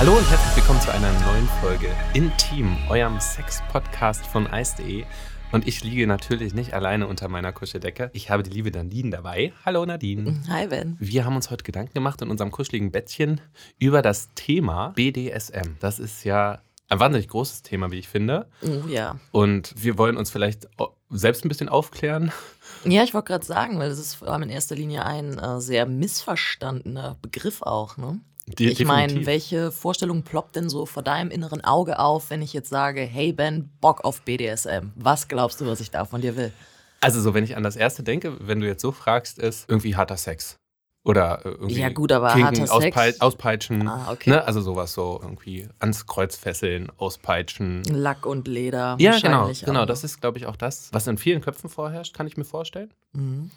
Hallo und herzlich willkommen zu einer neuen Folge Intim, eurem Sex-Podcast von Eis.de. Und ich liege natürlich nicht alleine unter meiner Kuscheldecke. Ich habe die liebe Nadine dabei. Hallo Nadine. Hi Ben. Wir haben uns heute Gedanken gemacht in unserem kuscheligen Bettchen über das Thema BDSM. Das ist ja ein wahnsinnig großes Thema, wie ich finde. Oh ja. Und wir wollen uns vielleicht selbst ein bisschen aufklären. Ja, ich wollte gerade sagen, weil das ist vor allem in erster Linie ein äh, sehr missverstandener Begriff auch, ne? De ich meine, welche Vorstellung ploppt denn so vor deinem inneren Auge auf, wenn ich jetzt sage, hey Ben, Bock auf BDSM? Was glaubst du, was ich da von dir will? Also so, wenn ich an das erste denke, wenn du jetzt so fragst, ist irgendwie harter Sex. Oder äh, irgendwie ja, gut, aber Kinken, harter auspei Sex. auspeitschen. Ah, okay. ne? Also sowas so irgendwie ans Kreuz fesseln, auspeitschen. Lack und Leder. Ja, genau. Genau, auch. das ist, glaube ich, auch das, was in vielen Köpfen vorherrscht, kann ich mir vorstellen. Mhm.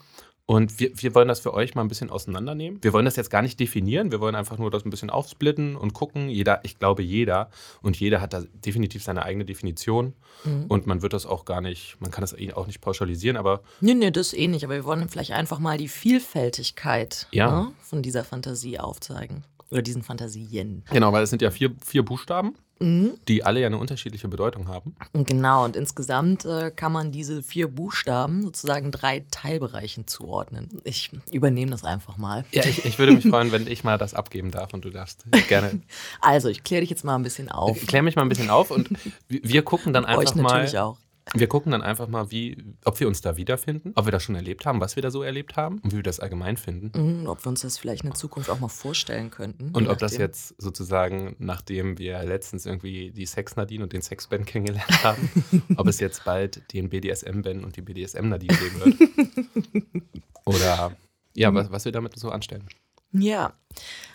Und wir, wir wollen das für euch mal ein bisschen auseinandernehmen. Wir wollen das jetzt gar nicht definieren, wir wollen einfach nur das ein bisschen aufsplitten und gucken. Jeder, ich glaube, jeder und jeder hat da definitiv seine eigene Definition. Mhm. Und man wird das auch gar nicht, man kann das eh auch nicht pauschalisieren, aber Nee, nee, das eh nicht. Aber wir wollen vielleicht einfach mal die Vielfältigkeit Ja. ne, von dieser Fantasie aufzeigen. Oder diesen Fantasien. genau, weil es sind ja vier, vier Buchstaben, Mhm. die alle ja eine unterschiedliche Bedeutung haben. Genau, und insgesamt äh, kann man diese vier Buchstaben sozusagen drei Teilbereichen zuordnen. Ich übernehme das einfach mal. Ja, ich, ich würde mich freuen, wenn ich mal das abgeben darf und du darfst gerne. Also, ich kläre dich jetzt mal ein bisschen auf. Ich kläre mich mal ein bisschen auf und wir gucken dann Euch einfach mal. natürlich auch. Wir gucken dann einfach mal, wie, ob wir uns da wiederfinden, ob wir das schon erlebt haben, was wir da so erlebt haben und wie wir das allgemein finden. Mhm, ob wir uns das vielleicht in Zukunft auch mal vorstellen könnten. Und ob das jetzt sozusagen, nachdem wir letztens irgendwie die Sex-Nadine und den Sex-Ben kennengelernt haben, ob es jetzt bald den BDSM-Ben und die BDSM-Nadine geben wird. Oder ja, was, was wir damit so anstellen. Ja,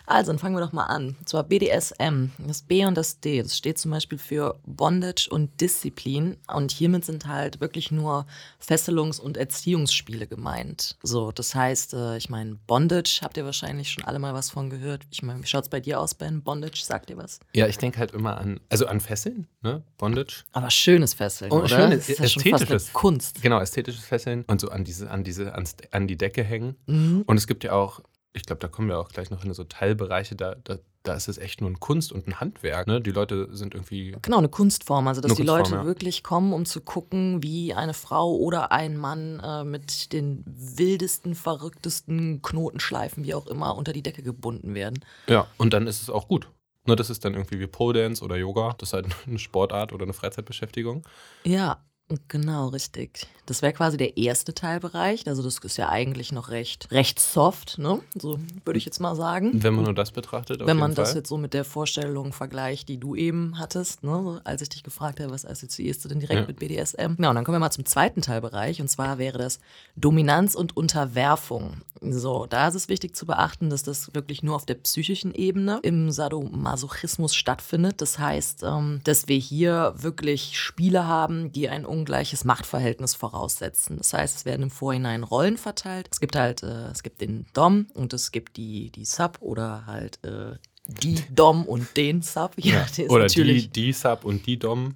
also dann fangen wir doch mal an. Und zwar BDSM, das B und das D, das steht zum Beispiel für Bondage und Disziplin. Und hiermit sind halt wirklich nur Fesselungs- und Erziehungsspiele gemeint. So, das heißt, äh, ich meine, Bondage, habt ihr wahrscheinlich schon alle mal was von gehört. Ich meine, wie schaut es bei dir aus, Ben? Bondage, sagt ihr was? Ja, ich denke halt immer an, also an Fesseln, ne? Bondage. Aber schönes Fesseln, Oh, oder? schönes, das ist ja schon fast ästhetisches. Kunst. Genau, ästhetisches Fesseln und so an diese, an diese, an die Decke hängen. Mhm. Und es gibt ja auch, ich glaube, da kommen wir auch gleich noch in so Teilbereiche, da, da, da ist es echt nur ein Kunst und ein Handwerk. Ne? Die Leute sind irgendwie. Genau, eine Kunstform. Also, dass die Leute ja. wirklich kommen, um zu gucken, wie eine Frau oder ein Mann äh, mit den wildesten, verrücktesten Knotenschleifen, wie auch immer, unter die Decke gebunden werden. Ja, und dann ist es auch gut. Ne, das ist dann irgendwie wie Pole Dance oder Yoga. Das ist halt eine Sportart oder eine Freizeitbeschäftigung. Ja, genau, richtig. Das wäre quasi der erste Teilbereich. Also, das ist ja eigentlich noch recht, recht soft, ne? So würde ich jetzt mal sagen. Wenn man nur das betrachtet. Wenn man das Fall. jetzt so mit der Vorstellung vergleicht, die du eben hattest, ne, so als ich dich gefragt habe, was assoziierst du denn direkt Ja. mit BDSM? Genau, und dann kommen wir mal zum zweiten Teilbereich und zwar wäre das Dominanz und Unterwerfung. So, da ist es wichtig zu beachten, dass das wirklich nur auf der psychischen Ebene im Sadomasochismus stattfindet. Das heißt, ähm, dass wir hier wirklich Spiele haben, die ein ungleiches Machtverhältnis voraussetzen. Das heißt, es werden im Vorhinein Rollen verteilt. Es gibt halt, äh, es gibt den Dom und es gibt die, die Sub oder halt äh, die Dom und den Sub. Ja. ist Oder natürlich. die, die Sub und die Dom.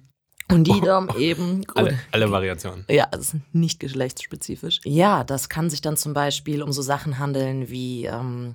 Und die Dom eben. Alle, alle Variationen. Ja, es ist nicht geschlechtsspezifisch. Ja, das kann sich dann zum Beispiel um so Sachen handeln wie, ähm,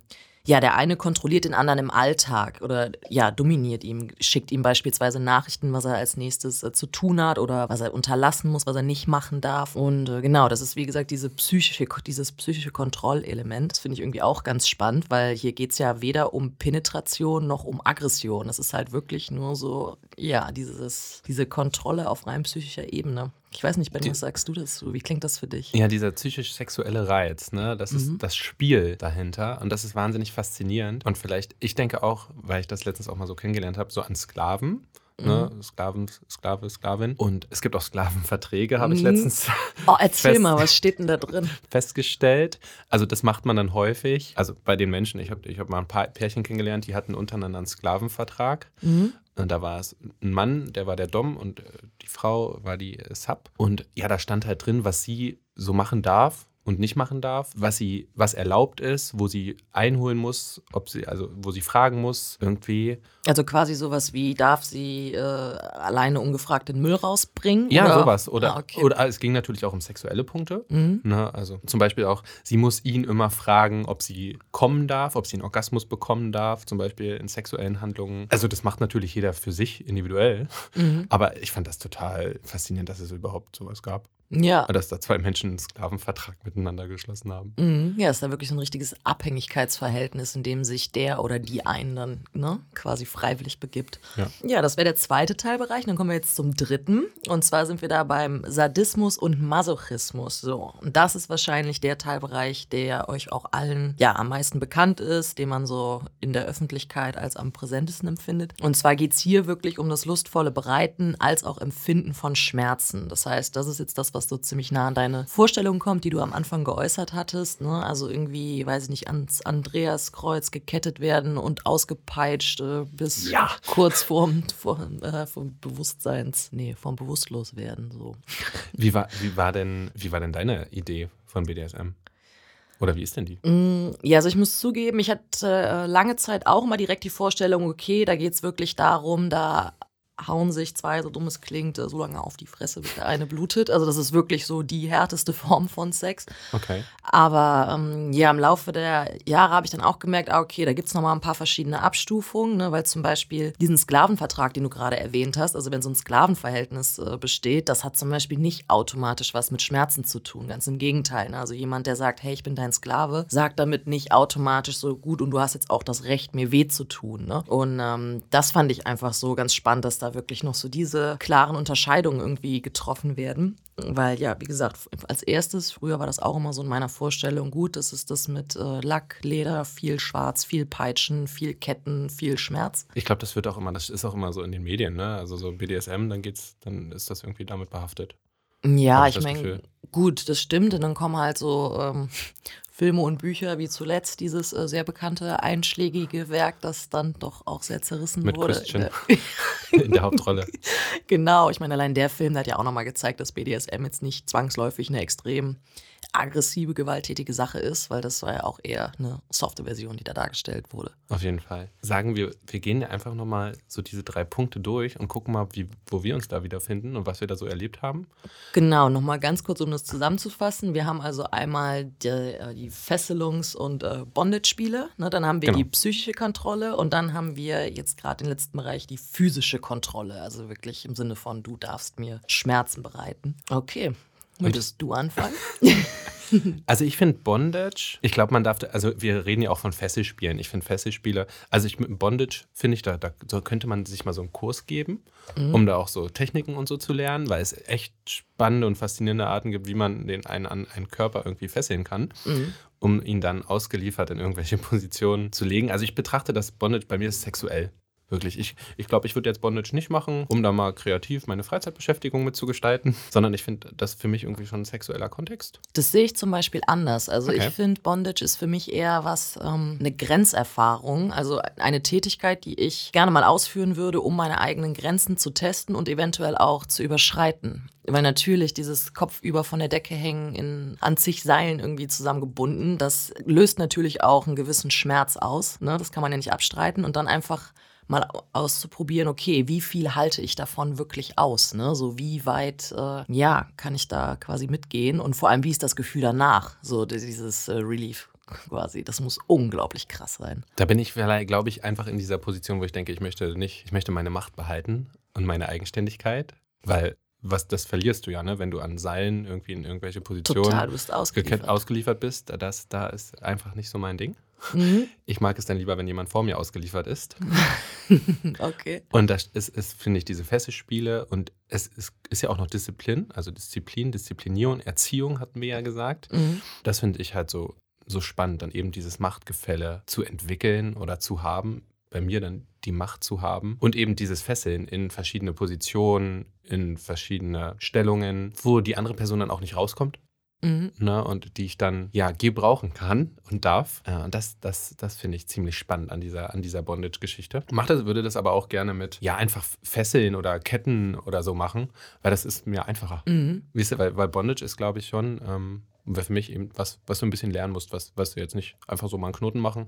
ja, der eine kontrolliert den anderen im Alltag oder ja, dominiert ihn, schickt ihm beispielsweise Nachrichten, was er als nächstes äh, zu tun hat oder was er unterlassen muss, was er nicht machen darf. Und äh, genau, das ist wie gesagt diese psychische, dieses psychische Kontrollelement. Das finde ich irgendwie auch ganz spannend, weil hier geht es ja weder um Penetration noch um Aggression. Das ist halt wirklich nur so, ja, dieses, diese Kontrolle auf rein psychischer Ebene. Ich weiß nicht, Ben, was sagst du dazu? Wie klingt das für dich? Ja, dieser psychisch-sexuelle Reiz, ne? das ist Mhm. das Spiel dahinter und das ist wahnsinnig faszinierend. Und vielleicht, ich denke auch, weil ich das letztens auch mal so kennengelernt habe, so an Sklaven. Ne? Mhm. Sklaven, Sklave, Sklavin. Und es gibt auch Sklavenverträge, habe ich Mhm. letztens Oh, erzähl mal, was steht denn da drin? festgestellt. Also das macht man dann häufig. Also bei den Menschen, ich habe ich hab mal ein paar Pärchen kennengelernt, die hatten untereinander einen Sklavenvertrag. Mhm. Und da war es ein Mann, der war der Dom und äh, die Frau war die Sub. Und ja, da stand halt drin, was sie so machen darf und nicht machen darf, was sie, was erlaubt ist, wo sie einholen muss, ob sie, also wo sie fragen muss, irgendwie. Also quasi sowas wie, darf sie äh, alleine ungefragt den Müll rausbringen? Ja, oder? sowas. Oder, Ah, okay. oder es ging natürlich auch um sexuelle Punkte. Mhm. Ne? Also zum Beispiel auch, sie muss ihn immer fragen, ob sie kommen darf, ob sie einen Orgasmus bekommen darf, zum Beispiel in sexuellen Handlungen. Also das macht natürlich jeder für sich individuell. Mhm. Aber ich fand das total faszinierend, dass es überhaupt sowas gab. Ja. Dass da zwei Menschen einen Sklavenvertrag miteinander geschlossen haben. Mhm. Ja, ist da wirklich so ein richtiges Abhängigkeitsverhältnis, in dem sich der oder die einen dann ne, quasi freiwillig begibt. Ja. ja, das wäre der zweite Teilbereich. Dann kommen wir jetzt zum dritten. Und zwar sind wir da beim Sadismus und Masochismus. So, und das ist wahrscheinlich der Teilbereich, der euch auch allen ja am meisten bekannt ist, den man so in der Öffentlichkeit als am präsentesten empfindet. Und zwar geht es hier wirklich um das lustvolle Bereiten als auch Empfinden von Schmerzen. Das heißt, das ist jetzt das, was so ziemlich nah an deine Vorstellung kommt, die du am Anfang geäußert hattest. Ne? Also irgendwie, weiß ich nicht, ans Andreaskreuz gekettet werden und ausgepeitscht äh, bis Ja. kurz vorm, vor, äh, vom Bewusstseins, nee, vom Bewusstloswerden. So. Wie war, wie, war denn, wie war denn deine Idee von BDSM? Oder wie ist denn die? Mm, Ja, also ich muss zugeben, ich hatte äh, lange Zeit auch mal direkt die Vorstellung, okay, da geht es wirklich darum, da hauen sich zwei, so dumm es klingt, äh, so lange auf die Fresse, bis der eine blutet. Also das ist wirklich so die härteste Form von Sex. Okay. Aber ähm, ja, im Laufe der Jahre habe ich dann auch gemerkt, ah, okay, da gibt es nochmal ein paar verschiedene Abstufungen, ne, weil zum Beispiel diesen Sklavenvertrag, den du gerade erwähnt hast, also wenn so ein Sklavenverhältnis äh, besteht, das hat zum Beispiel nicht automatisch was mit Schmerzen zu tun. Ganz im Gegenteil. Ne? Also jemand, der sagt, hey, ich bin dein Sklave, sagt damit nicht automatisch so gut und du hast jetzt auch das Recht, mir weh zu tun. Ne? Und ähm, das fand ich einfach so ganz spannend, dass da wirklich noch so diese klaren Unterscheidungen irgendwie getroffen werden. Weil ja, wie gesagt, als erstes, früher war das auch immer so in meiner Vorstellung, gut, das ist das mit äh, Lack, Leder, viel Schwarz, viel Peitschen, viel Ketten, viel Schmerz. Ich glaube, das wird auch immer, das ist auch immer so in den Medien, ne? Also so BDSM, dann geht's, dann ist das irgendwie damit behaftet. Ja, ich meine, gut, das stimmt. Und dann kommen halt so ähm, Filme und Bücher, wie zuletzt dieses äh, sehr bekannte einschlägige Werk, das dann doch auch sehr zerrissen Mit wurde. Christian. Äh, In der Hauptrolle. Genau, ich meine, allein der Film der hat ja auch nochmal gezeigt, dass BDSM jetzt nicht zwangsläufig eine extrem aggressive, gewalttätige Sache ist, weil das war ja auch eher eine softe Version, die da dargestellt wurde. Auf jeden Fall. Sagen wir, wir gehen einfach nochmal so diese drei Punkte durch und gucken mal, wie, wo wir uns da wiederfinden und was wir da so erlebt haben. Genau, nochmal ganz kurz, um das zusammenzufassen. Wir haben also einmal die, äh, die Fesselungs- und äh, Bondage-Spiele, ne? dann haben wir Genau. die psychische Kontrolle und dann haben wir jetzt gerade im letzten Bereich die physische Kontrolle. Also wirklich im Sinne von, du darfst mir Schmerzen bereiten. Okay, möchtest du anfangen? Also ich finde Bondage, ich glaube, man darf, da- also wir reden ja auch von Fesselspielen. Ich finde Fesselspiele, also ich mit Bondage finde ich, da, da so könnte man sich mal so einen Kurs geben, um da auch so Techniken und so zu lernen, weil es echt spannende und faszinierende Arten gibt, wie man den einen an einen Körper irgendwie fesseln kann, Mhm. um ihn dann ausgeliefert in irgendwelche Positionen zu legen. Also ich betrachte das Bondage bei mir ist sexuell. Wirklich. Ich, ich glaube, ich würde jetzt Bondage nicht machen, um da mal kreativ meine Freizeitbeschäftigung mit zu gestalten, sondern ich finde das für mich irgendwie schon ein sexueller Kontext. Das sehe ich zum Beispiel anders. Also Okay. ich finde, Bondage ist für mich eher was, ähm, eine Grenzerfahrung, also eine Tätigkeit, die ich gerne mal ausführen würde, um meine eigenen Grenzen zu testen und eventuell auch zu überschreiten. Weil natürlich dieses Kopfüber von der Decke hängen, in, an zig Seilen irgendwie zusammengebunden, das löst natürlich auch einen gewissen Schmerz aus. Ne? Das kann man ja nicht abstreiten. Und dann einfach mal auszuprobieren, okay, wie viel halte ich davon wirklich aus? Ne? So wie weit, äh, ja, kann ich da quasi mitgehen? Und vor allem, wie ist das Gefühl danach? So dieses äh, Relief quasi. Das muss unglaublich krass sein. Da bin ich glaube ich, einfach in dieser Position, wo ich denke, ich möchte nicht, ich möchte meine Macht behalten und meine Eigenständigkeit, weil was das verlierst du ja, ne, wenn du an Seilen irgendwie in irgendwelche Positionen Total, du bist ausgeliefert. ausgeliefert bist. Das da ist einfach nicht so mein Ding. Mhm. Ich mag es dann lieber, wenn jemand vor mir ausgeliefert ist. Okay. Und das ist, ist finde ich, diese Fesselspiele und es ist, ist ja auch noch Disziplin, also Disziplin, Disziplinierung, Erziehung hatten wir ja gesagt. Mhm. Das finde ich halt so, so spannend, dann eben dieses Machtgefälle zu entwickeln oder zu haben. Bei mir dann die Macht zu haben und eben dieses Fesseln in verschiedene Positionen, in verschiedene Stellungen, wo die andere Person dann auch nicht rauskommt. Mhm. Ne, und die ich dann ja gebrauchen kann und darf. Äh, und das, das, das finde ich ziemlich spannend an dieser, an dieser Bondage-Geschichte. Macht das, würde das aber auch gerne mit ja einfach Fesseln oder Ketten oder so machen, weil das ist mir einfacher. Mhm. Wisst ihr, weil, weil Bondage ist, glaube ich, schon, ähm, für mich eben was, was du ein bisschen lernen musst, was, was du jetzt nicht einfach so mal einen Knoten machen.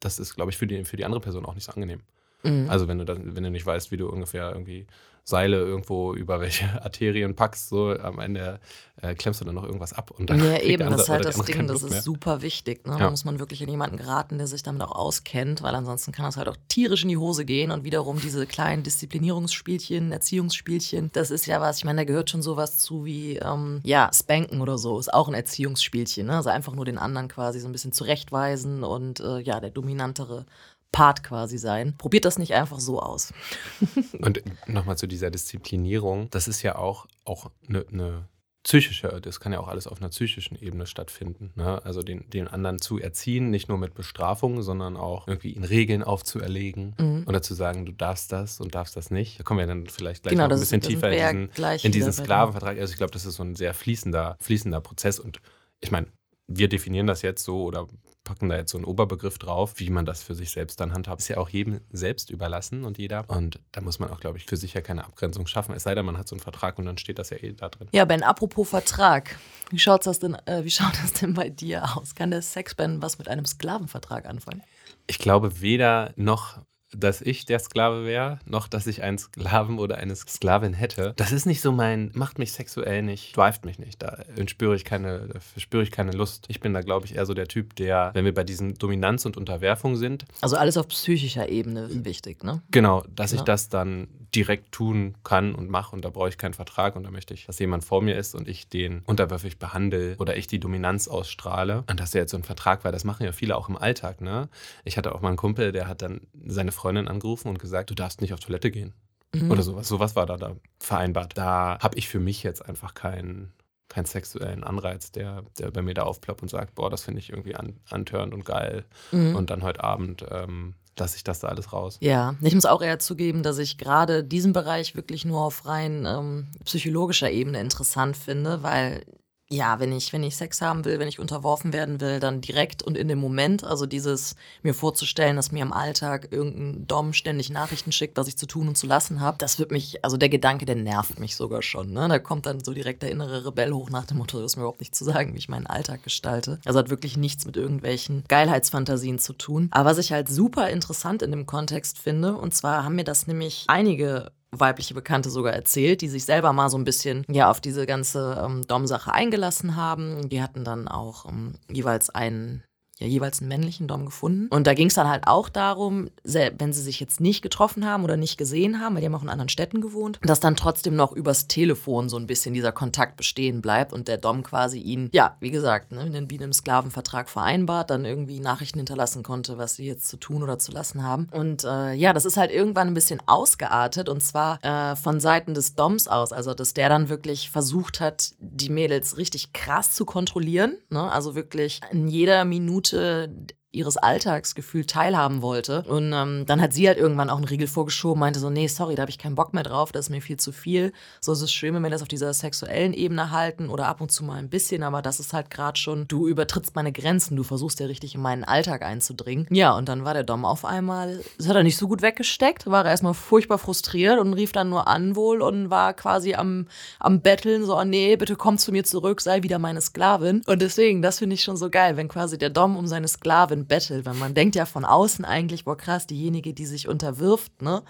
Das ist, glaube ich, für die, für die andere Person auch nicht so angenehm. Mhm. Also wenn du dann, wenn du nicht weißt, wie du ungefähr irgendwie Seile irgendwo über welche Arterien packst, so am Ende äh, klemmst du dann noch irgendwas ab. Und dann ja, eben, das ist halt das Ding, das ist super wichtig. Ne? Ja. Da muss man wirklich an jemanden geraten, der sich damit auch auskennt, weil ansonsten kann das halt auch tierisch in die Hose gehen und wiederum diese kleinen Disziplinierungsspielchen, Erziehungsspielchen, das ist ja was, ich meine, da gehört schon sowas zu wie, ähm, ja, Spanken oder so, ist auch ein Erziehungsspielchen. Ne? Also einfach nur den anderen quasi so ein bisschen zurechtweisen und äh, ja, der dominantere Part quasi sein. Probiert das nicht einfach so aus. Und nochmal zu dieser Disziplinierung, das ist ja auch, auch eine, eine psychische, das kann ja auch alles auf einer psychischen Ebene stattfinden. Ne? Also den, den anderen zu erziehen, nicht nur mit Bestrafung, sondern auch irgendwie in Regeln aufzuerlegen mhm. oder zu sagen, du darfst das und darfst das nicht. Da kommen wir dann vielleicht gleich genau, noch ein bisschen ist, tiefer in diesen, in diesen Sklavenvertrag. Also ich glaube, das ist so ein sehr fließender, fließender Prozess und ich meine, wir definieren das jetzt so oder packen da jetzt so einen Oberbegriff drauf, wie man das für sich selbst dann handhabt. Ist ja auch jedem selbst überlassen und jeder. Und da muss man auch, glaube ich, für sich ja keine Abgrenzung schaffen. Es sei denn, man hat so einen Vertrag und dann steht das ja eh da drin. Ja, Ben, apropos Vertrag. Wie, schaut's das denn, äh, wie schaut das denn bei dir aus? Kann der Sexben was mit einem Sklavenvertrag anfangen? Ich glaube weder noch dass ich der Sklave wäre, noch dass ich einen Sklaven oder eine Sklavin hätte. Das ist nicht so mein, macht mich sexuell nicht, drivet mich nicht. Da spüre ich keine, spüre ich keine Lust. Ich bin da, glaube ich, eher so der Typ, der, wenn wir bei diesen Dominanz und Unterwerfung sind. Also alles auf psychischer Ebene wichtig, ne? Genau, dass ja. ich das dann direkt tun kann und mache und da brauche ich keinen Vertrag und da möchte ich, dass jemand vor mir ist und ich den unterwürfig behandle oder ich die Dominanz ausstrahle. Und dass er jetzt so ein Vertrag war, das machen ja viele auch im Alltag, ne? Ich hatte auch mal einen Kumpel, der hat dann seine Freundin angerufen und gesagt, du darfst nicht auf Toilette gehen. Mhm. Oder sowas. Sowas war da, da vereinbart. Da habe ich für mich jetzt einfach keinen keinen sexuellen Anreiz, der, der bei mir da aufploppt und sagt, boah, das finde ich irgendwie an, antörend und geil. Mhm. Und dann heute Abend ähm, lasse ich das da alles raus. Ja, ich muss auch eher zugeben, dass ich gerade diesen Bereich wirklich nur auf rein ähm, psychologischer Ebene interessant finde, weil ja, wenn ich, wenn ich Sex haben will, wenn ich unterworfen werden will, dann direkt und in dem Moment. Also dieses mir vorzustellen, dass mir im Alltag irgendein Dom ständig Nachrichten schickt, was ich zu tun und zu lassen habe, das wird mich, also der Gedanke, der nervt mich sogar schon. Ne? Da kommt dann so direkt der innere Rebell hoch nach dem Motto, das ist mir überhaupt nicht zu sagen, wie ich meinen Alltag gestalte. Also hat wirklich nichts mit irgendwelchen Geilheitsfantasien zu tun. Aber was ich halt super interessant in dem Kontext finde, und zwar haben mir das nämlich einige weibliche Bekannte sogar erzählt, die sich selber mal so ein bisschen ja auf diese ganze ähm, Dom-Sache eingelassen haben. Die hatten dann auch ähm, jeweils einen ja jeweils einen männlichen Dom gefunden. Und da ging es dann halt auch darum, wenn sie sich jetzt nicht getroffen haben oder nicht gesehen haben, weil die haben auch in anderen Städten gewohnt, dass dann trotzdem noch übers Telefon so ein bisschen dieser Kontakt bestehen bleibt und der Dom quasi ihn, ja, wie gesagt, ne, in einem Sklavenvertrag vereinbart, dann irgendwie Nachrichten hinterlassen konnte, was sie jetzt zu tun oder zu lassen haben. Und äh, ja, das ist halt irgendwann ein bisschen ausgeartet und zwar äh, von Seiten des Doms aus, also dass der dann wirklich versucht hat, die Mädels richtig krass zu kontrollieren, ne? also wirklich in jeder Minute Minute ihres Alltagsgefühl teilhaben wollte. Und ähm, dann hat sie halt irgendwann auch einen Riegel vorgeschoben, meinte so, nee, sorry, da habe ich keinen Bock mehr drauf, das ist mir viel zu viel. So ist es schön, wenn wir das auf dieser sexuellen Ebene halten oder ab und zu mal ein bisschen, aber das ist halt gerade schon, du übertrittst meine Grenzen, du versuchst ja richtig in meinen Alltag einzudringen. Ja, und dann war der Dom auf einmal, das hat er nicht so gut weggesteckt, war er erstmal furchtbar frustriert und rief dann nur an wohl und war quasi am, am Betteln, so, nee, bitte komm zu mir zurück, sei wieder meine Sklavin. Und deswegen, das finde ich schon so geil, wenn quasi der Dom um seine Sklavin ein Battle, weil man denkt ja von außen eigentlich, boah krass, diejenige, die sich unterwirft, ne?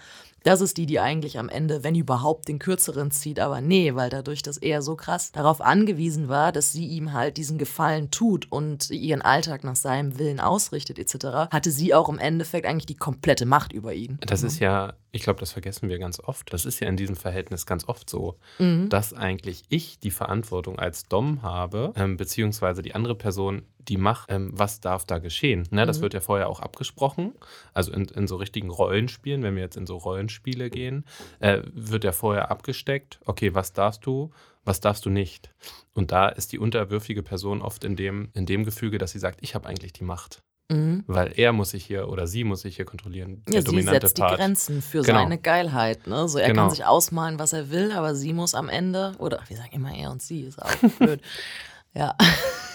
Das ist die, die eigentlich am Ende, wenn überhaupt, den kürzeren zieht. Aber nee, weil dadurch, dass er so krass darauf angewiesen war, dass sie ihm halt diesen Gefallen tut und ihren Alltag nach seinem Willen ausrichtet, etc., hatte sie auch im Endeffekt eigentlich die komplette Macht über ihn. Das ist ja ich glaube, das vergessen wir ganz oft. Das ist ja in diesem Verhältnis ganz oft so, mhm. dass eigentlich ich die Verantwortung als Dom habe, ähm, beziehungsweise die andere Person die macht, ähm, was darf da geschehen. Das mhm. wird ja vorher auch abgesprochen. Also in, in, so richtigen Rollenspielen, wenn wir jetzt in so Rollenspiele gehen, äh, wird ja vorher abgesteckt, okay, was darfst du, was darfst du nicht. Und da ist die unterwürfige Person oft in dem, in dem Gefüge, dass sie sagt, ich habe eigentlich die Macht. Mhm. Weil er muss sich hier oder sie muss sich hier kontrollieren. Ja, sie setzt Part. die Grenzen für genau. seine Geilheit. Ne? So, er genau. kann sich ausmalen, was er will, aber sie muss am Ende, oder wir sagen immer er und sie, ist auch blöd. Ja.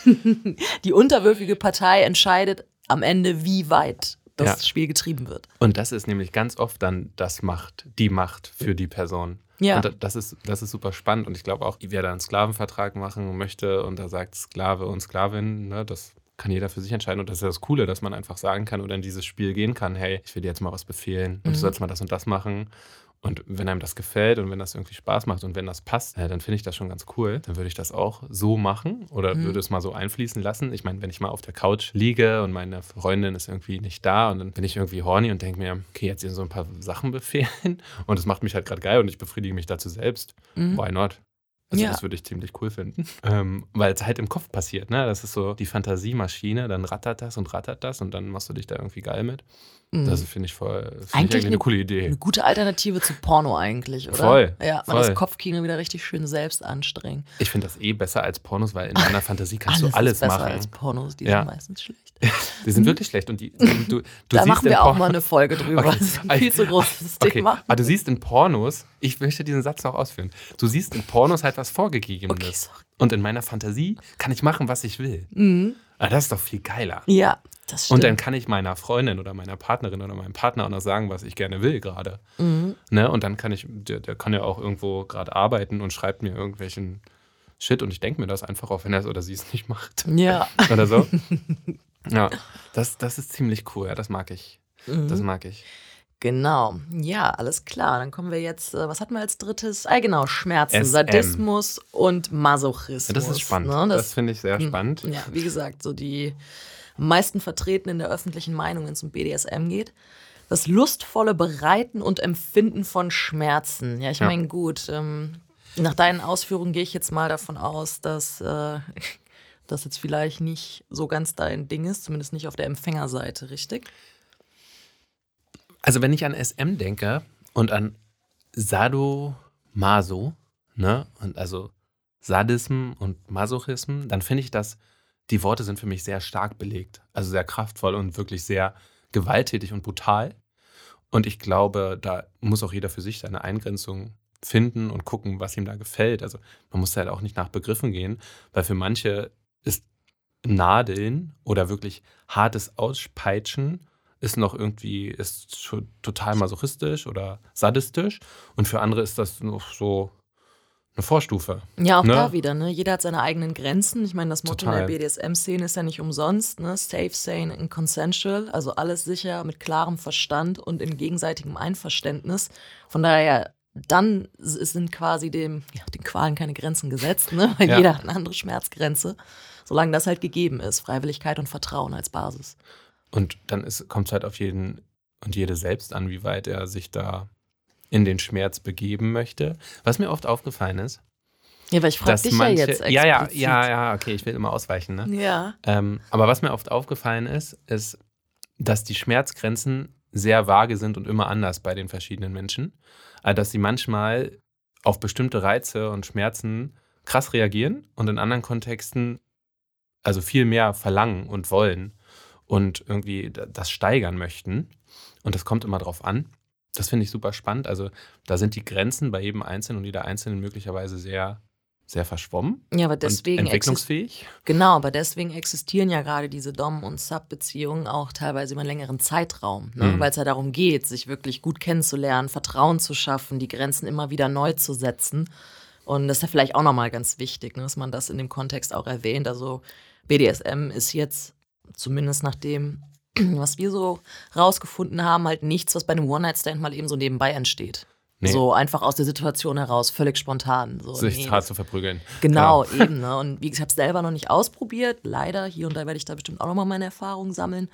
die unterwürfige Partei entscheidet am Ende, wie weit das ja. Spiel getrieben wird. Und das ist nämlich ganz oft dann das Macht, die Macht für die Person. Ja. Und das ist, das ist super spannend. Und ich glaube auch, wer da einen Sklavenvertrag machen möchte und da sagt Sklave und Sklavin, ne, das kann jeder für sich entscheiden. Und das ist ja das Coole, dass man einfach sagen kann oder in dieses Spiel gehen kann, hey, ich will dir jetzt mal was befehlen und Mhm. du sollst mal das und das machen. Und wenn einem das gefällt und wenn das irgendwie Spaß macht und wenn das passt, äh, dann finde ich das schon ganz cool. Dann würde ich das auch so machen oder Mhm. würde es mal so einfließen lassen. Ich meine, wenn ich mal auf der Couch liege und meine Freundin ist irgendwie nicht da und dann bin ich irgendwie horny und denke mir, okay, jetzt hier so ein paar Sachen befehlen und es macht mich halt gerade geil und ich befriedige mich dazu selbst. Mhm. Why not? Also Ja. das würde ich ziemlich cool finden. Ähm, weil es halt im Kopf passiert, ne? Das ist so die Fantasiemaschine, dann rattert das und rattert das und dann machst du dich da irgendwie geil mit. Mhm. Das finde ich voll, find ich Eigentlich eigentlich eine coole Idee. Eine gute Alternative zu Porno eigentlich, oder? Voll, Ja, man voll. das Kopfkino wieder richtig schön selbst anstrengen. Ich finde das eh besser als Pornos, weil in meiner Fantasie kannst alles du alles ist besser machen. als Pornos, die Ja. sind meistens schlecht. Die sind wirklich schlecht und die, du, du da siehst machen wir auch mal eine Folge drüber. Okay. Das ist ein viel zu großes Okay, Thema. aber du siehst in Pornos, ich möchte diesen Satz noch ausführen, du siehst in Pornos halt was Vorgegebenes. Okay, und in meiner Fantasie kann ich machen, was ich will. Mhm. Aber das ist doch viel geiler. Ja, das stimmt. Und dann kann ich meiner Freundin oder meiner Partnerin oder meinem Partner auch noch sagen, was ich gerne will gerade. mhm. Ne? Und dann kann ich, der, der kann ja auch irgendwo gerade arbeiten und schreibt mir irgendwelchen Shit und ich denke mir das einfach, auch wenn er es oder sie es nicht macht. Ja. Oder so. ja, das, das ist ziemlich cool, ja, das mag ich. Das Mhm. mag ich. Genau. Ja, alles klar. Dann kommen wir jetzt, äh, was hatten wir als drittes? Ah, genau, Schmerzen, SM. Sadismus und Masochismus. Ja, das ist spannend. Ne? Das, Das, finde ich sehr Hm. spannend. ja, wie gesagt, so die meisten vertreten in der öffentlichen Meinung, wenn es um BDSM geht. Das lustvolle Bereiten und Empfinden von Schmerzen. Ja, ich Ja. meine, gut, ähm, nach deinen Ausführungen gehe ich jetzt mal davon aus, dass äh, das jetzt vielleicht nicht so ganz dein Ding ist, zumindest nicht auf der Empfängerseite, richtig? Also wenn ich an SM denke und an Sadomaso, ne, und also Sadism und Masochism, dann finde ich, dass die Worte sind für mich sehr stark belegt. Also sehr kraftvoll und wirklich sehr gewalttätig und brutal. Und ich glaube, da muss auch jeder für sich seine Eingrenzung finden und gucken, was ihm da gefällt. Also man muss halt auch nicht nach Begriffen gehen, weil für manche ist Nadeln oder wirklich hartes Auspeitschen ist noch irgendwie, ist total masochistisch oder sadistisch. Und für andere ist das noch so eine Vorstufe. Ja, auch Ne? da wieder, ne? Jeder hat seine eigenen Grenzen. Ich meine, das Motto Total. der BDSM-Szene ist ja nicht umsonst, ne? Safe, sane and consensual. Also alles sicher mit klarem Verstand und in gegenseitigem Einverständnis. Von daher, dann sind quasi dem, ja, den Qualen keine Grenzen gesetzt, ne? Weil Ja. jeder hat eine andere Schmerzgrenze. Solange das halt gegeben ist. Freiwilligkeit und Vertrauen als Basis. Und dann kommt es halt auf jeden und jede selbst an, wie weit er sich da in den Schmerz begeben möchte. Was mir oft aufgefallen ist, Ja, weil ich frage dich manche. ja jetzt explizit. ja, ja, ja, ja, okay, ich will immer ausweichen, ne? Ja. Ähm, aber was mir oft aufgefallen ist, ist, dass die Schmerzgrenzen sehr vage sind und immer anders bei den verschiedenen Menschen. Also, dass sie manchmal auf bestimmte Reize und Schmerzen krass reagieren und in anderen Kontexten also viel mehr verlangen und wollen und irgendwie da- das steigern möchten. Und das kommt immer drauf an. Das finde ich super spannend. Also da sind die Grenzen bei jedem Einzelnen und jeder Einzelnen möglicherweise sehr, sehr verschwommen Ja, aber und deswegen exist- entwicklungsfähig. Genau, aber deswegen existieren ja gerade diese Dom- und Sub-Beziehungen auch teilweise über einen längeren Zeitraum, ne? Mhm. weil es ja darum geht, sich wirklich gut kennenzulernen, Vertrauen zu schaffen, die Grenzen immer wieder neu zu setzen. Und das ist ja vielleicht auch nochmal ganz wichtig, ne? dass man das in dem Kontext auch erwähnt. Also BDSM ist jetzt, zumindest nach dem, was wir so rausgefunden haben, halt nichts, was bei einem One-Night-Stand mal eben so nebenbei entsteht. Nee. So einfach aus der Situation heraus, völlig spontan. So, sich nee, hart zu verprügeln. Genau, eben. Ne? Und wie gesagt, ich habe es selber noch nicht ausprobiert. Leider, hier und da werde ich da bestimmt auch nochmal meine Erfahrungen sammeln.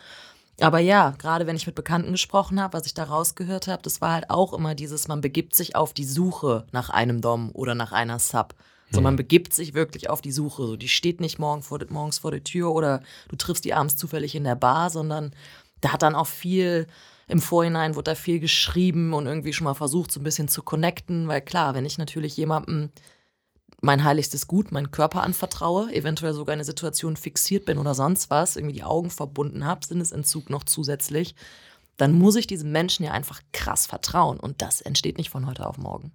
Aber ja, gerade wenn ich mit Bekannten gesprochen habe, was ich da rausgehört habe, das war halt auch immer dieses, man begibt sich auf die Suche nach einem Dom oder nach einer Sub. So, man begibt sich wirklich auf die Suche. So, die steht nicht morgen vor, morgens vor der Tür oder du triffst die abends zufällig in der Bar, sondern da hat dann auch viel im Vorhinein wurde da viel geschrieben und irgendwie schon mal versucht, so ein bisschen zu connecten, weil klar, wenn ich natürlich jemandem mein heiligstes Gut, meinen Körper anvertraue, eventuell sogar eine Situation fixiert bin oder sonst was, irgendwie die Augen verbunden habe, Sinnesentzug noch zusätzlich, dann muss ich diesem Menschen ja einfach krass vertrauen. Und das entsteht nicht von heute auf morgen.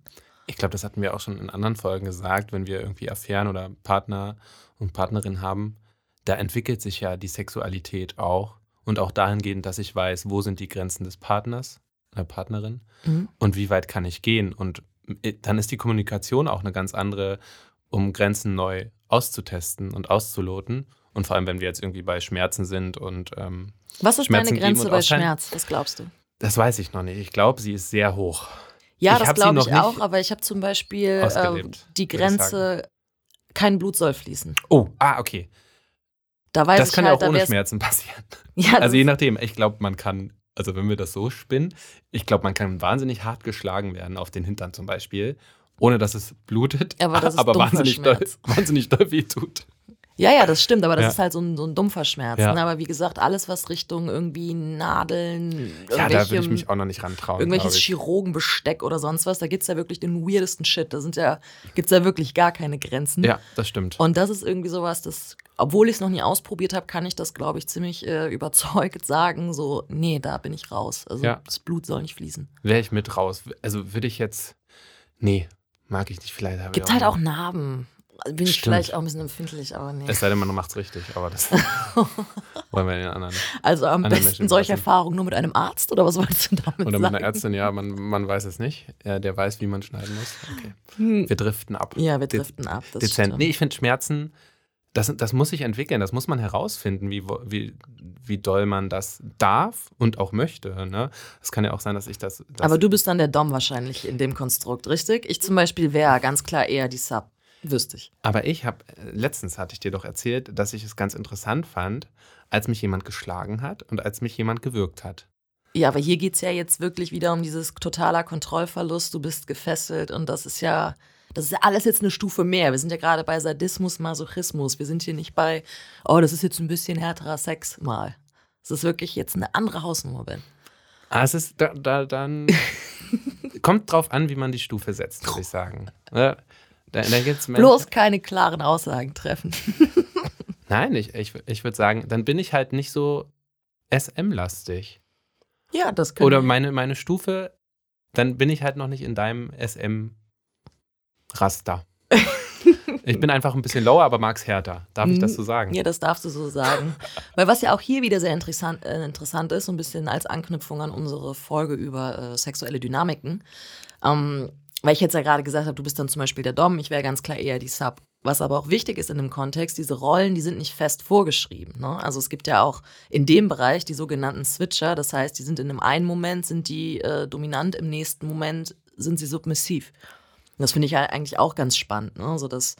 Ich glaube, das hatten wir auch schon in anderen Folgen gesagt, wenn wir irgendwie Affären oder Partner und Partnerin haben, da entwickelt sich ja die Sexualität auch und auch dahingehend, dass ich weiß, wo sind die Grenzen des Partners oder Partnerin Mhm. und wie weit kann ich gehen und äh, dann ist die Kommunikation auch eine ganz andere, um Grenzen neu auszutesten und auszuloten. Und vor allem, wenn wir jetzt irgendwie bei Schmerzen sind und ähm, Was ist Schmerzen deine Grenze bei? Schmerz? Was glaubst du? Das weiß ich noch nicht. Ich glaube, sie ist sehr hoch. Ja, Ich das glaube ich auch, aber ich habe zum Beispiel äh, die Grenze, kein Blut soll fließen. Oh, ah, okay. Da weiß das ich kann ja halt, auch da ohne Schmerzen passieren. Ja, Also je nachdem. Ich glaube, man kann, also wenn wir das so spinnen, ich glaube, man kann wahnsinnig hart geschlagen werden auf den Hintern zum Beispiel, ohne dass es blutet, Aber aber wahnsinnig doll, wahnsinnig doll weh tut. Ja, ja, das stimmt, aber das Ja. ist halt so ein, so ein dumpfer Schmerz. Ja. Ne? Aber wie gesagt, alles, was Richtung irgendwie Nadeln, Ja, da würde ich mich auch noch nicht rantrauen. irgendwelches. Chirurgenbesteck oder sonst was, da gibt es ja wirklich den weirdesten Shit. Da sind ja, gibt es ja wirklich gar keine Grenzen. Ja, das stimmt. Und das ist irgendwie sowas, das, obwohl ich es noch nie ausprobiert habe, kann ich das, glaube ich, ziemlich äh, überzeugt sagen. So, nee, da bin ich raus. Also Ja. das Blut soll nicht fließen. Wäre ich mit raus. Also würde ich jetzt, nee, mag ich nicht. Vielleicht habe Gibt halt auch Narben. Bin ich Stimmt. vielleicht auch ein bisschen empfindlich, aber nee. Es sei denn, man macht es richtig, aber das wollen wir den anderen. Also am anderen besten solche. Erfahrungen nur mit einem Arzt oder was wolltest du damit Oder sagen? mit einer Ärztin, ja, man, man weiß es nicht. Ja, der weiß, wie man schneiden muss. Okay. Hm. Wir driften ab. Ja, wir De- driften ab. Das Dezent. stimmt. Nee, ich finde Schmerzen, das, das muss sich entwickeln, das muss man herausfinden, wie, wie, wie doll man das darf und auch möchte. Ne? Es kann ja auch sein, dass ich das. das Aber du bist dann der Dom wahrscheinlich in dem Konstrukt, richtig? Ich zum Beispiel wäre ganz klar eher die Sub. Wüsste ich. aber ich habe, letztens hatte ich dir doch erzählt, dass ich es ganz interessant fand, als mich jemand geschlagen hat und als mich jemand gewürgt hat. Ja, aber hier geht es ja jetzt wirklich wieder um dieses totaler Kontrollverlust. Du bist gefesselt und das ist ja, das ist ja alles jetzt eine Stufe mehr. Wir sind ja gerade bei Sadismus, Masochismus. Wir sind hier nicht bei, oh, das ist jetzt ein bisschen härterer Sex mal. Es ist wirklich jetzt eine andere Hausnummer, Ben. Ah, es ist da, da dann. kommt drauf an, wie man die Stufe setzt, würde ich sagen. Da, da gibt's Menschen- Bloß keine klaren Aussagen treffen. Nein, ich, ich, ich würde sagen, dann bin ich halt nicht so SM-lastig. Ja, das können Oder meine, meine Stufe, dann bin ich halt noch nicht in deinem SM-Raster. ich bin einfach ein bisschen lower, aber mag's härter. Darf ich das so sagen? Mhm. Ja, das darfst du so sagen. Weil was ja auch hier wieder sehr interessant, äh, interessant ist, so ein bisschen als Anknüpfung an unsere Folge über äh, sexuelle Dynamiken, ähm, weil ich jetzt ja gerade gesagt habe, du bist dann zum Beispiel der Dom, ich wäre ganz klar eher die Sub. Was aber auch wichtig ist in dem Kontext, diese Rollen, die sind nicht fest vorgeschrieben. Ne? Also es gibt ja auch in dem Bereich die sogenannten Switcher, das heißt, die sind in einem einen Moment sind die äh, dominant, im nächsten Moment sind sie submissiv. Und das finde ich ja eigentlich auch ganz spannend, ne? So dass,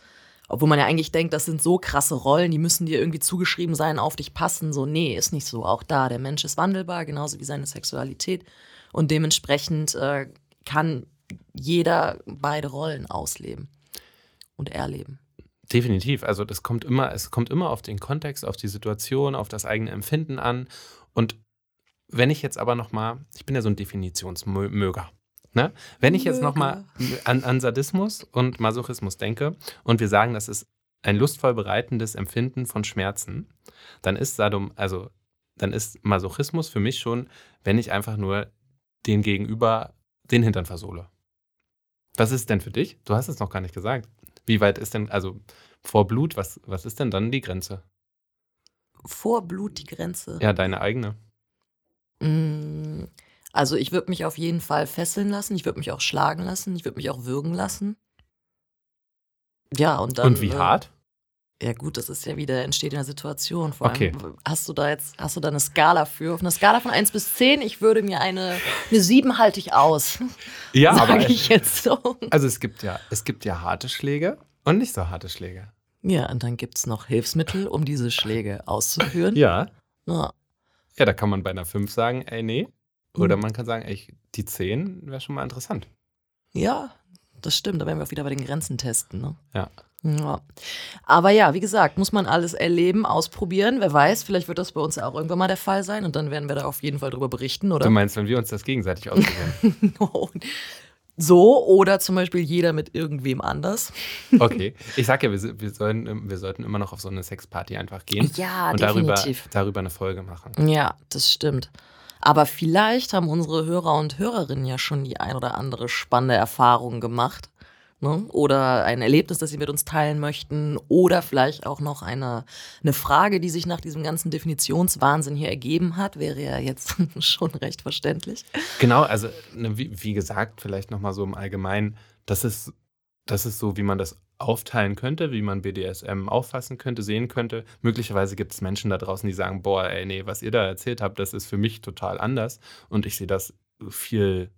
obwohl man ja eigentlich denkt, das sind so krasse Rollen, die müssen dir irgendwie zugeschrieben sein, auf dich passen. So, nee, ist nicht so. Auch da, der Mensch ist wandelbar, genauso wie seine Sexualität. Und dementsprechend äh, kann jeder beide Rollen ausleben und erleben. Definitiv. Also das kommt immer, es kommt immer auf den Kontext, auf die Situation, auf das eigene Empfinden an. Und wenn ich jetzt aber nochmal, ich bin ja so ein Definitionsmöger. Ne? Wenn ich jetzt nochmal an, an Sadismus und Masochismus denke und wir sagen, das ist ein lustvoll bereitendes Empfinden von Schmerzen, dann ist Sadom, also dann ist Masochismus für mich schon, wenn ich einfach nur den Gegenüber den Hintern versohle. Was ist denn für dich? Du hast es noch gar nicht gesagt. Wie weit ist denn, also vor Blut, was, was ist denn dann die Grenze? Vor Blut die Grenze. Ja, deine eigene. Mm, Also ich würde mich auf jeden Fall fesseln lassen, ich würde mich auch schlagen lassen, ich würde mich auch würgen lassen. Ja, und dann. Und wie äh, hart? Ja, gut, das ist ja wieder, entsteht in der Situation. Vor Okay. allem, hast du da jetzt, hast du da eine Skala für? Auf einer Skala von 1 bis 10, ich würde mir eine, eine 7 halte ich aus. Ja, sage aber ich jetzt so. also es gibt ja, es gibt ja harte Schläge und nicht so harte Schläge. Ja, und dann gibt es noch Hilfsmittel, um diese Schläge auszuführen. Ja. Ja. Ja, da kann man bei einer 5 sagen, ey, nee. Oder Mhm. man kann sagen, ey, die 10 wäre schon mal interessant. Ja, das stimmt. Da werden wir auch wieder bei den Grenzen testen. Ne? Ja. ja. Aber ja, wie gesagt, muss man alles erleben, ausprobieren. Wer weiß, vielleicht wird das bei uns ja auch irgendwann mal der Fall sein und dann werden wir da auf jeden Fall drüber berichten, oder? Du meinst, wenn wir uns das gegenseitig ausprobieren? so, oder zum Beispiel jeder mit irgendwem anders. Okay. Ich sag ja, wir, wir, sollen, wir sollten immer noch auf so eine Sexparty einfach gehen Ja, und darüber, definitiv. darüber eine Folge machen. Ja, das stimmt. Aber vielleicht haben unsere Hörer und Hörerinnen ja schon die ein oder andere spannende Erfahrung gemacht Ne? Oder ein Erlebnis, das Sie mit uns teilen möchten. Oder vielleicht auch noch eine, eine Frage, die sich nach diesem ganzen Definitionswahnsinn hier ergeben hat, wäre ja jetzt schon recht verständlich. Genau, also ne, wie, wie gesagt, vielleicht nochmal so im Allgemeinen, das ist, das ist so, wie man das aufteilen könnte, wie man BDSM auffassen könnte, sehen könnte. Möglicherweise gibt es Menschen da draußen, die sagen, boah, ey, nee, was ihr da erzählt habt, das ist für mich total anders und ich sehe das viel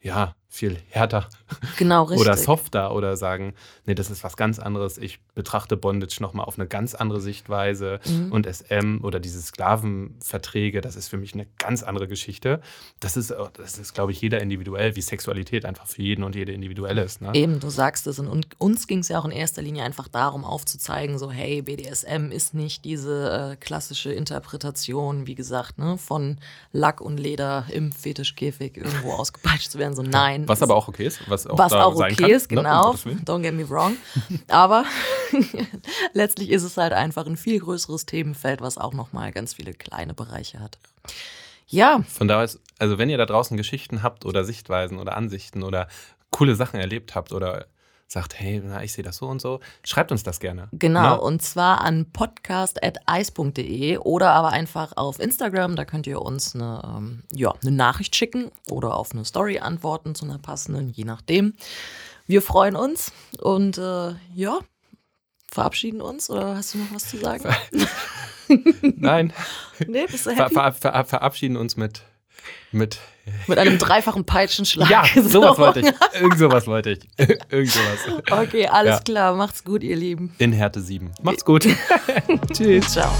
ja, viel härter. Genau, richtig. Oder softer oder sagen, nee, das ist was ganz anderes. Ich betrachte Bondage nochmal auf eine ganz andere Sichtweise. Mhm. Und SM oder diese Sklavenverträge, das ist für mich eine ganz andere Geschichte. Das ist, das ist glaube ich, jeder individuell, wie Sexualität einfach für jeden und jede individuell ist. Ne? Eben, du sagst es. Und uns ging es ja auch in erster Linie einfach darum, aufzuzeigen, so, hey, BDSM ist nicht diese äh, klassische Interpretation, wie gesagt, ne, von Lack und Leder im Fetischkäfig irgendwo ausgepeitscht zu werden. So, nein. Was aber auch okay ist. Was auch, was auch okay kann, ist, ne? genau. Ne? Don't get me wrong. Aber letztlich ist es halt einfach ein viel größeres Themenfeld, was auch nochmal ganz viele kleine Bereiche hat. Ja. Von daher ist, also wenn ihr da draußen Geschichten habt oder Sichtweisen oder Ansichten oder coole Sachen erlebt habt oder sagt, hey, na, ich sehe das so und so, schreibt uns das gerne. Genau, na? Ne? und zwar an podcast.eis.de oder aber einfach auf Instagram, da könnt ihr uns eine, ähm, ja, eine Nachricht schicken oder auf eine Story antworten zu einer passenden, je nachdem. Wir freuen uns und äh, ja, verabschieden uns oder hast du noch was zu sagen? Nein. Nee, bist du happy? Ver, ver, ver, verabschieden uns mit mit, Mit einem dreifachen Peitschenschlag. Ja, sowas wollte ich. Irgend sowas wollte ich. Irgend sowas. Okay, alles ja. klar. Macht's gut, ihr Lieben. In Härte 7. Macht's gut. Tschüss. Ciao.